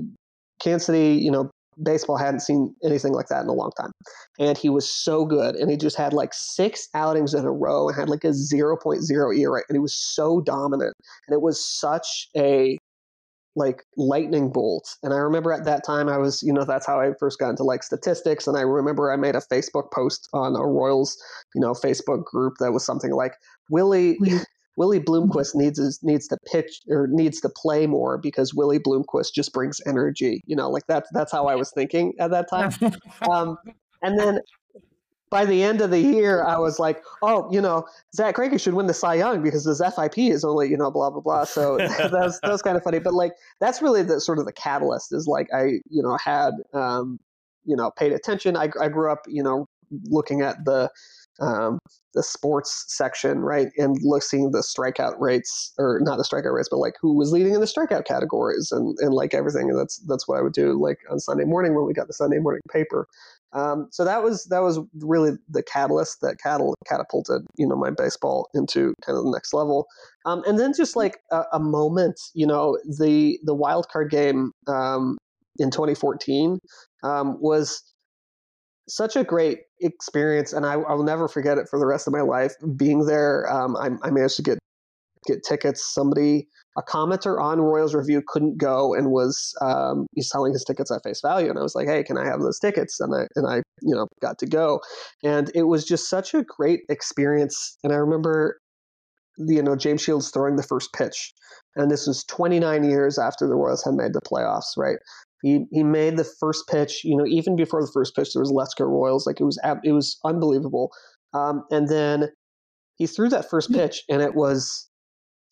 Kansas City, you know, baseball hadn't seen anything like that in a long time. And he was so good. And he just had like six outings in a row and had like a 0.0 ERA. And he was so dominant. And it was such a like lightning bolt. And I remember at that time I was, you know, that's how I first got into like statistics. And I remember I made a Facebook post on a Royals, you know, Facebook group that was something like Willie Willie Bloomquist needs is, needs to pitch or needs to play more because Willie Bloomquist just brings energy. You know, like that's that's how I was thinking at that time. Um, and then by the end of the year, I was like, oh, you know, Zack Greinke should win the Cy Young because his FIP is only, you know, blah blah blah. So that was that was kind of funny. But like that's really the sort of the catalyst is like I, you know, had um, you know, paid attention. I I grew up, you know, looking at the um, the sports section, right, and looking the strikeout rates, or not the strikeout rates, but like who was leading in the strikeout categories, and and like everything. And that's that's what I would do, like on Sunday morning when we got the Sunday morning paper. Um, so that was that was really the catalyst that cattle catapulted you know my baseball into kind of the next level. Um, and then just like a, a, moment, you know, the the wild card game um, in 2014 um, was such a great experience, and I, will never forget it for the rest of my life. Being there, um, I, I, managed to get get tickets. Somebody, a commenter on Royals Review, couldn't go and was um, he's selling his tickets at face value, and I was like, "Hey, can I have those tickets?" And I and I you know got to go, and it was just such a great experience. And I remember, you know, James Shields throwing the first pitch, and this was 29 years after the Royals had made the playoffs, right? He he made the first pitch. You know, even before the first pitch, there was Let's Go Royals. Like it was it was unbelievable. Um, and then he threw that first pitch, and it was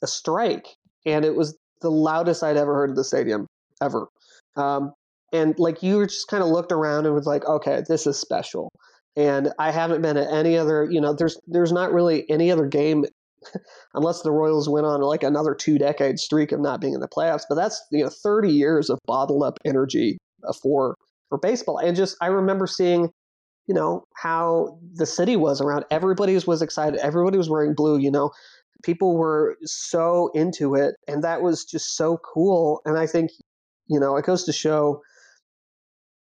a strike, and it was the loudest I'd ever heard in the stadium ever. Um, and like you just kind of looked around and was like, okay, this is special. And I haven't been at any other, you know, there's there's not really any other game unless the Royals went on like another two decade streak of not being in the playoffs. But that's you know 30 years of bottled up energy uh, for for baseball. And just I remember seeing, you know, how the city was around. Everybody was excited. Everybody was wearing blue. You know, people were so into it, and that was just so cool. And I think, you know, it goes to show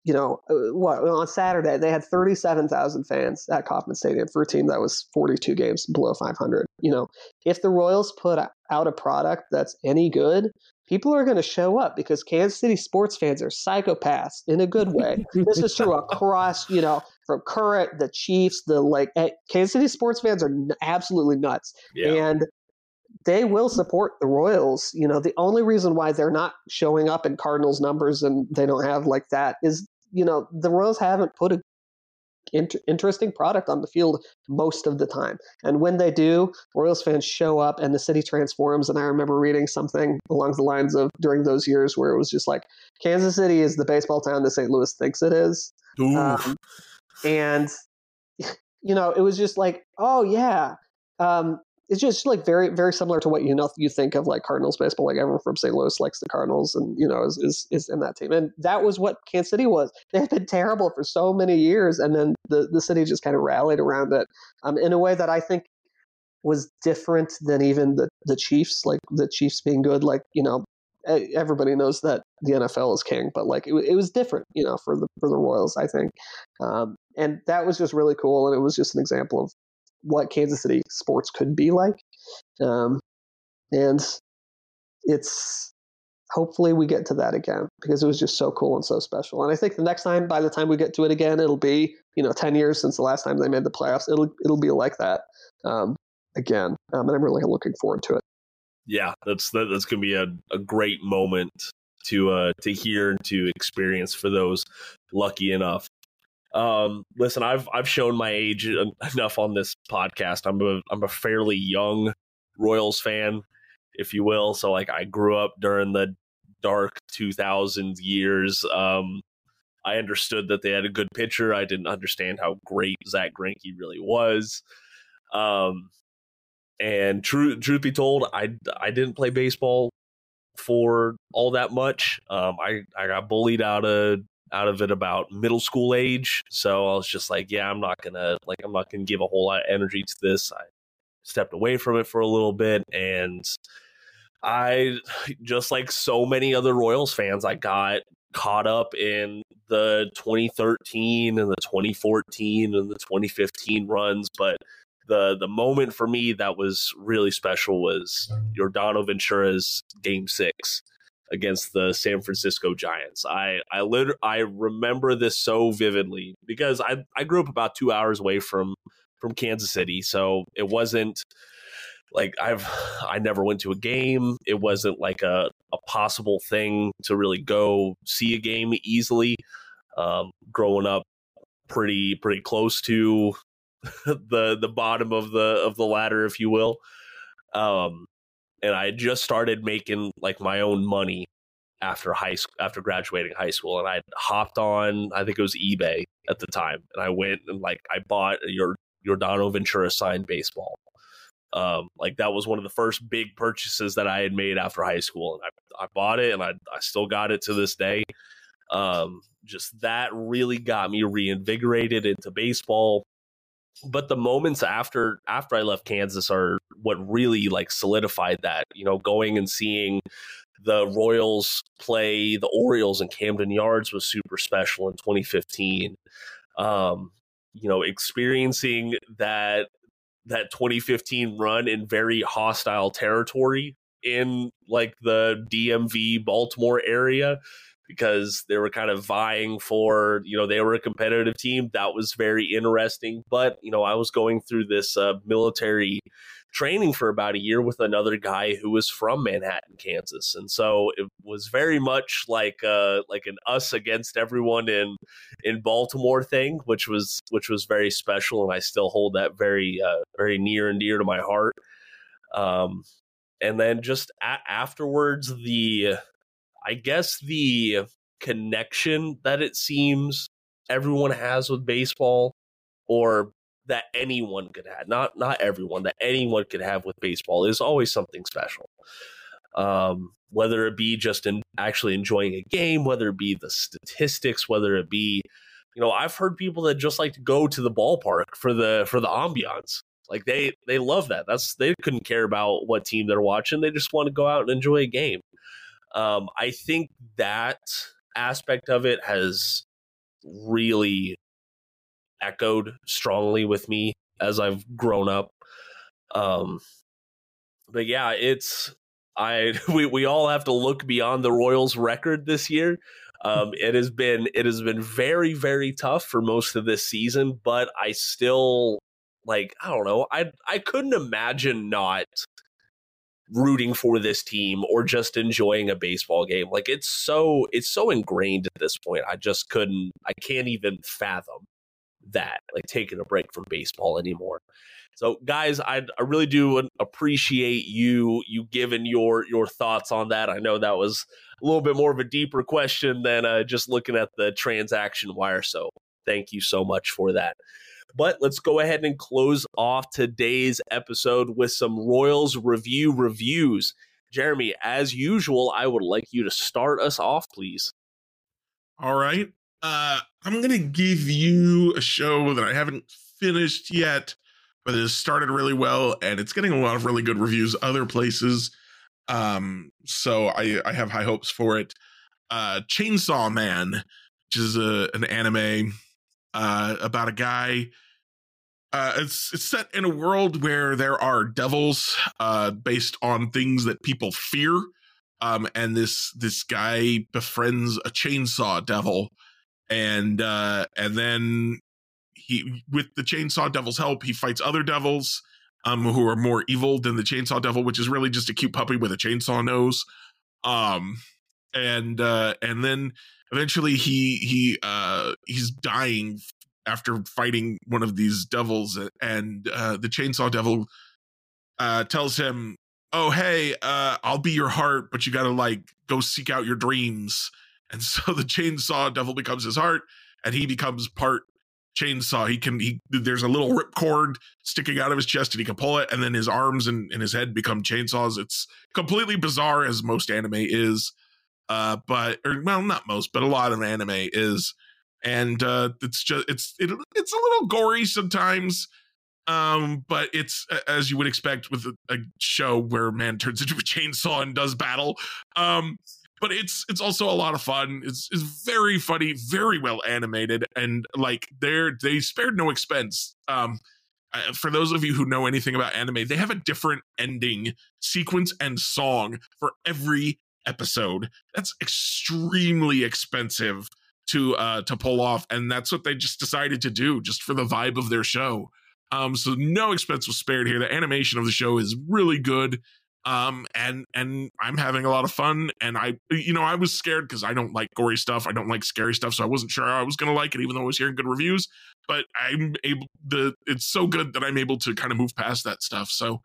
you know, uh, what on Saturday they had 37,000 fans at Kauffman Stadium for a team that was 42 games below 500. You know, if the Royals put out a product that's any good, people are going to show up because Kansas City sports fans are psychopaths in a good way. this is true across, you know, from current, the Chiefs, the like eh, Kansas City sports fans are absolutely nuts, yeah. and they will support the Royals. You know, the only reason why they're not showing up in Cardinals numbers and they don't have like that is, you know, the Royals haven't put a inter- interesting product on the field most of the time. And when they do, Royals fans show up and the city transforms. And I remember reading something along the lines of during those years where it was just like Kansas City is the baseball town that St. Louis thinks it is. Um, and you know, it was just like, oh yeah, um, it's just like very very similar to what you know you think of like Cardinals baseball. Like everyone from St. Louis likes the Cardinals, and you know is, is is in that team. And that was what Kansas City was. They've been terrible for so many years, and then the the city just kind of rallied around it um, in a way that I think was different than even the the Chiefs. Like the Chiefs being good, like you know everybody knows that the NFL is king, but like it, it was different, you know, for the for the Royals, I think, um, and that was just really cool, and it was just an example of what Kansas City sports could be like. Um, and it's hopefully we get to that again because it was just so cool and so special. And I think the next time, by the time we get to it again, it'll be you know ten years since the last time they made the playoffs. It'll it'll be like that um, again, um, and I'm really looking forward to it. Yeah, that's that, that's gonna be a, a great moment to uh to hear and to experience for those lucky enough. Um, listen, I've I've shown my age enough on this podcast. I'm a I'm a fairly young Royals fan, if you will. So like I grew up during the dark 2000 years. Um, I understood that they had a good pitcher. I didn't understand how great Zack Greinke really was. Um, and true truth be told, I I didn't play baseball for all that much. Um, I I got bullied out of out of it about middle school age. So I was just like, yeah, I'm not gonna like I'm not gonna give a whole lot of energy to this. I stepped away from it for a little bit and I just like so many other Royals fans, I got caught up in the 2013 and the 2014 and the 2015 runs, but the the moment for me that was really special was Yordano Ventura's game 6 against the San Francisco Giants. I I lit- I remember this so vividly because I I grew up about 2 hours away from from Kansas City, so it wasn't like I've I never went to a game. It wasn't like a a possible thing to really go see a game easily. Um, growing up pretty pretty close to the the bottom of the of the ladder, if you will. Um, and I just started making like my own money after high school after graduating high school and I hopped on I think it was eBay at the time and I went and like I bought your Yordano Ventura signed baseball. Um, like that was one of the first big purchases that I had made after high school and I, I bought it and I, I still got it to this day. Um, just that really got me reinvigorated into baseball but the moments after after I left Kansas are what really like solidified that. You know, going and seeing the Royals play the Orioles in Camden Yards was super special in 2015. Um, you know, experiencing that that 2015 run in very hostile territory in like the DMV Baltimore area because they were kind of vying for, you know, they were a competitive team. That was very interesting. But, you know, I was going through this uh, military training for about a year with another guy who was from Manhattan, Kansas. And so it was very much like uh like an us against everyone in in Baltimore thing, which was which was very special and I still hold that very uh very near and dear to my heart. Um and then just a- afterwards the I guess the connection that it seems everyone has with baseball or that anyone could have not not everyone that anyone could have with baseball is always something special. Um, whether it be just in actually enjoying a game whether it be the statistics whether it be you know i've heard people that just like to go to the ballpark for the for the ambiance. Like they they love that. That's they couldn't care about what team they're watching. They just want to go out and enjoy a game um, I think that aspect of it has really echoed strongly with me as I've grown up. Um, but yeah, it's I we we all have to look beyond the Royals record this year. Um, it has been it has been very very tough for most of this season, but I still like I don't know I I couldn't imagine not rooting for this team or just enjoying a baseball game. Like it's so it's so ingrained at this point. I just couldn't I can't even fathom that like taking a break from baseball anymore. So guys, I, I really do appreciate you you giving your your thoughts on that. I know that was a little bit more of a deeper question than uh, just looking at the transaction wire. So thank you so much for that. But let's go ahead and close off today's episode with some Royals review reviews. Jeremy, as usual, I would like you to start us off, please. All right. Uh, I'm going to give you a show that I haven't finished yet, but it has started really well and it's getting a lot of really good reviews other places. Um, so I, I have high hopes for it. Uh, Chainsaw Man, which is a, an anime uh, about a guy uh, it's it's set in a world where there are devils uh, based on things that people fear, um, and this this guy befriends a chainsaw devil, and uh, and then he with the chainsaw devil's help he fights other devils um, who are more evil than the chainsaw devil, which is really just a cute puppy with a chainsaw nose, um, and uh, and then eventually he he uh, he's dying after fighting one of these devils, and uh, the chainsaw devil uh, tells him, "Oh, hey, uh, I'll be your heart, but you got to like go seek out your dreams." And so the chainsaw devil becomes his heart, and he becomes part chainsaw. He can he there's a little rip cord sticking out of his chest, and he can pull it, and then his arms and, and his head become chainsaws. It's completely bizarre, as most anime is. Uh, but or well, not most, but a lot of anime is and uh, it's just it's it, it's a little gory sometimes um but it's as you would expect with a, a, show where man turns into a chainsaw and does battle um but it's it's also a lot of fun. It's it's very funny very well animated and like they're they spared no expense um for those of you who know anything about anime they have a different ending sequence and song for every episode. That's extremely expensive to uh to pull off and that's what they just decided to do just for the vibe of their show. Um so no expense was spared here. The animation of the show is really good um and and i'm having a lot of fun and i you know i was scared because i don't like gory stuff. I don't like scary stuff so i wasn't sure i was gonna like it even though i was hearing good reviews. But i'm able the it's so good that i'm able to kind of move past that stuff. So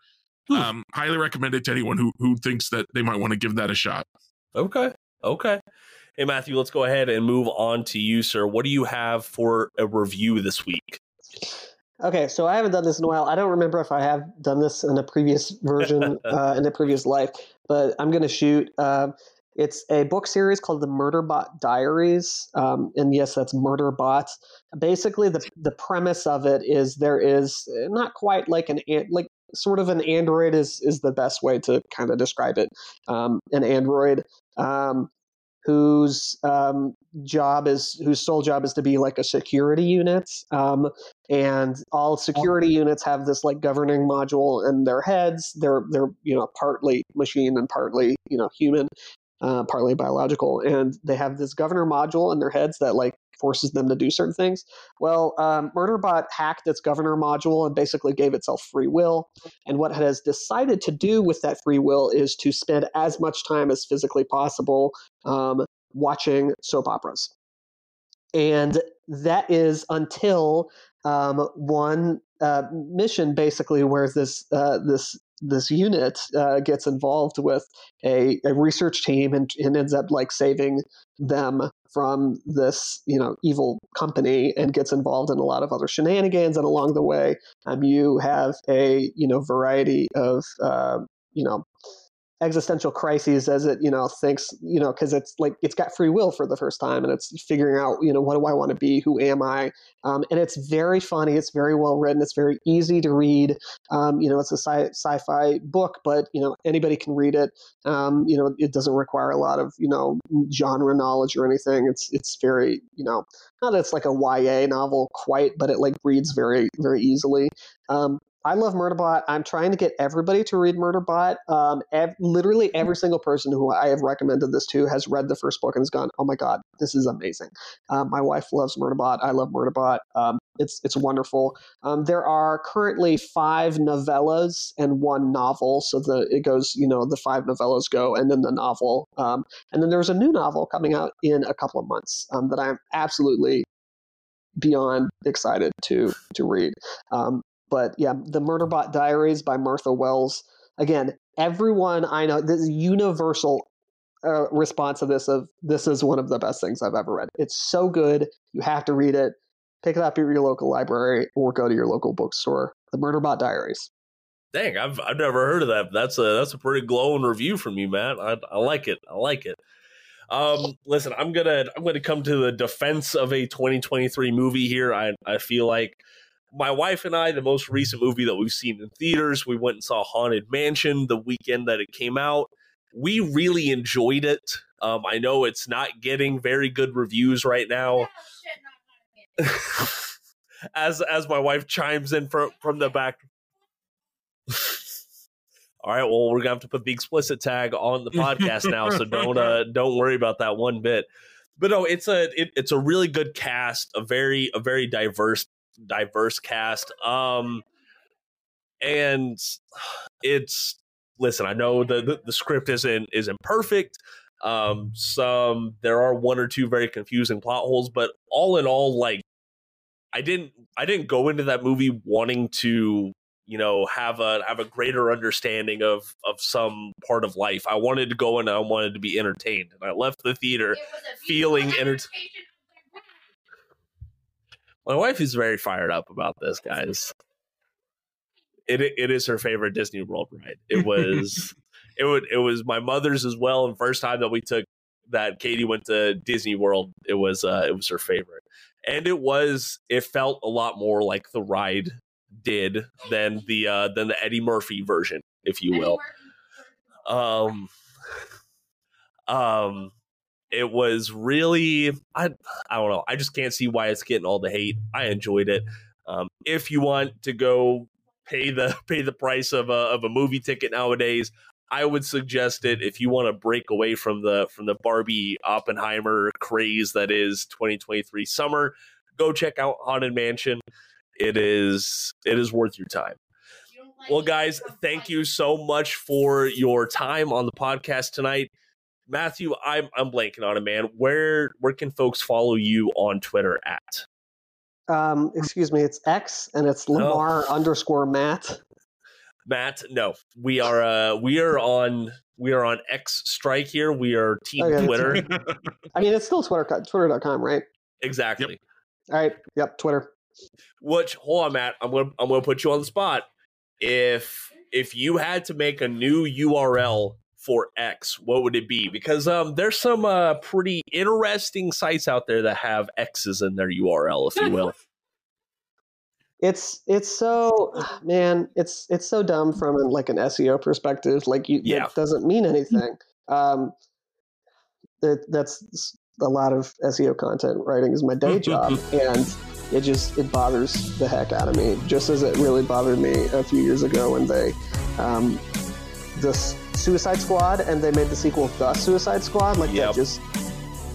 hmm. um highly recommend it to anyone who who thinks that they might want to give that a shot. Okay. Okay Hey, Matthew, let's go ahead and move on to you, sir. What do you have for a review this week? Okay, so I haven't done this in a while. I don't remember if I have done this in a previous version, uh, in a previous life, but I'm going to shoot. Uh, it's a book series called the Murderbot Diaries, um, and yes, that's Murderbot. Basically, the the premise of it is there is not quite like an like sort of an android is is the best way to kind of describe it. Um, an android um, whose um, job is whose sole job is to be like a security unit um, and all security units have this like governing module in their heads. They're they're you know partly machine and partly you know human uh, partly biological and they have this governor module in their heads that like forces them to do certain things. Well, um, Murderbot hacked its governor module and basically gave itself free will. And what it has decided to do with that free will is to spend as much time as physically possible um, watching soap operas. And that is until um, one uh, mission basically where this uh, this this unit uh, gets involved with a, a research team and, and, ends up like saving them from this you know evil company and gets involved in a lot of other shenanigans. And along the way um, you have a you know variety of uh, you know existential crises as it you know thinks you know because it's like it's got free will for the first time and it's figuring out you know what do i want to be? Who am i? Um, and it's very funny it's very well written it's very easy to read. Um, you know it's a sci- sci-fi book but you know anybody can read it. Um, you know it doesn't require a lot of you know genre knowledge or anything. It's it's very you know not that it's like a ya novel quite but it like reads very very easily. Um, I love Murderbot. I'm trying to get everybody to read Murderbot. Um, ev- literally every single person who I have recommended this to has read the first book and has gone, "Oh my god, this is amazing." Um, my wife loves Murderbot. I love Murderbot. Um, it's it's wonderful. Um, there are currently five novellas and one novel, so the it goes, you know, the five novellas go, and then the novel, um, and then there's a new novel coming out in a couple of months um, that I'm absolutely beyond excited to to read. Um, but yeah, the Murderbot Diaries by Martha Wells. Again, everyone I know, this universal uh, response to this of this is one of the best things I've ever read. It's so good, you have to read it. Pick it up at your local library or go to your local bookstore. The Murderbot Diaries. Dang, I've I've never heard of that. That's a that's a pretty glowing review from you, Matt. I, I like it. I like it. Um, listen, I'm gonna I'm gonna come to the defense of a 2023 movie here. I I feel like my wife and I, the most recent movie that we've seen in theaters, we went and saw Haunted Mansion the weekend that it came out. We really enjoyed it. Um, I know it's not getting very good reviews right now. as as my wife chimes in from from the back. All right, well, we're gonna have to put the explicit tag on the podcast now, so don't uh, don't worry about that one bit. But no, it's a it, it's a really good cast, a very a very diverse diverse cast. Um, and it's listen. I know the the, the script isn't isn't perfect. Um, some there are one or two very confusing plot holes, but all in all, like I didn't I didn't go into that movie wanting to you know have a have a greater understanding of of some part of life. I wanted to go in and I wanted to be entertained, and I left the theater feeling entertained. My wife is very fired up about this, guys. It it is her favorite Disney World ride. It was it would it was my mother's as well. And first time that we took that Katie went to Disney World, it was uh it was her favorite. And it was it felt a lot more like the ride did than the uh than the Eddie Murphy version, if you will. Um um it was really I I don't know. I just can't see why it's getting all the hate. I enjoyed it. Um, if you want to go pay the pay the price of a of a movie ticket nowadays, I would suggest it if you want to break away from the from the Barbie Oppenheimer craze that is 2023 summer. Go check out Haunted Mansion. It is it is worth your time. Well, guys, thank you so much for your time on the podcast tonight. Matthew, I'm I'm blanking on it, man. Where where can folks follow you on Twitter at? Um, excuse me, it's X and it's Lamar oh. underscore Matt. Matt, no, we are uh we are on we are on X strike here. We are team okay, Twitter. I mean, it's still Twitter Twitter.com, right? Exactly. Yep. All right. Yep. Twitter. Which hold on, Matt. I'm gonna I'm gonna put you on the spot. If if you had to make a new URL for X, what would it be? Because um, there's some uh, pretty interesting sites out there that have X's in their URL, if you will. it's it's so man, it's it's so dumb from like an SEO perspective. Like you, yeah. it doesn't mean anything. Um, it, that's a lot of SEO content writing is my day job, and it just it bothers the heck out of me. Just as it really bothered me a few years ago when they um, this Suicide Squad and they made the sequel The Suicide Squad. Like yep. that just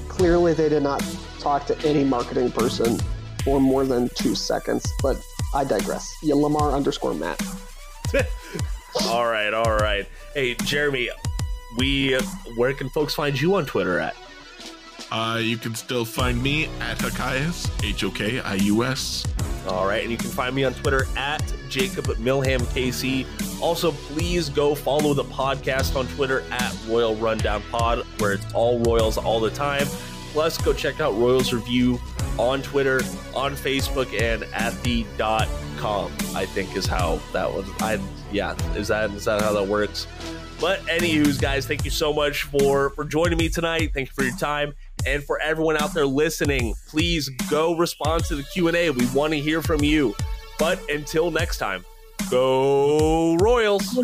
clearly they did not talk to any marketing person for more than two seconds. But I digress. Yeah, Lamar underscore Matt. all right, all right. Hey, Jeremy, we where can folks find you on Twitter at? Uh, you can still find me at Hokius, H O K I U S. All right, and you can find me on Twitter at Jacob Milham KC. Also, please go follow the podcast on Twitter at Royal Rundown Pod, where it's all Royals all the time. Plus, go check out Royals Review on Twitter, on Facebook, and at the dot com. I think is how that was. I yeah, is that is that how that works? But anywho's, guys, thank you so much for for joining me tonight. Thank you for your time, and for everyone out there listening, please go respond to the Q and A. We want to hear from you. But until next time. Go Royals!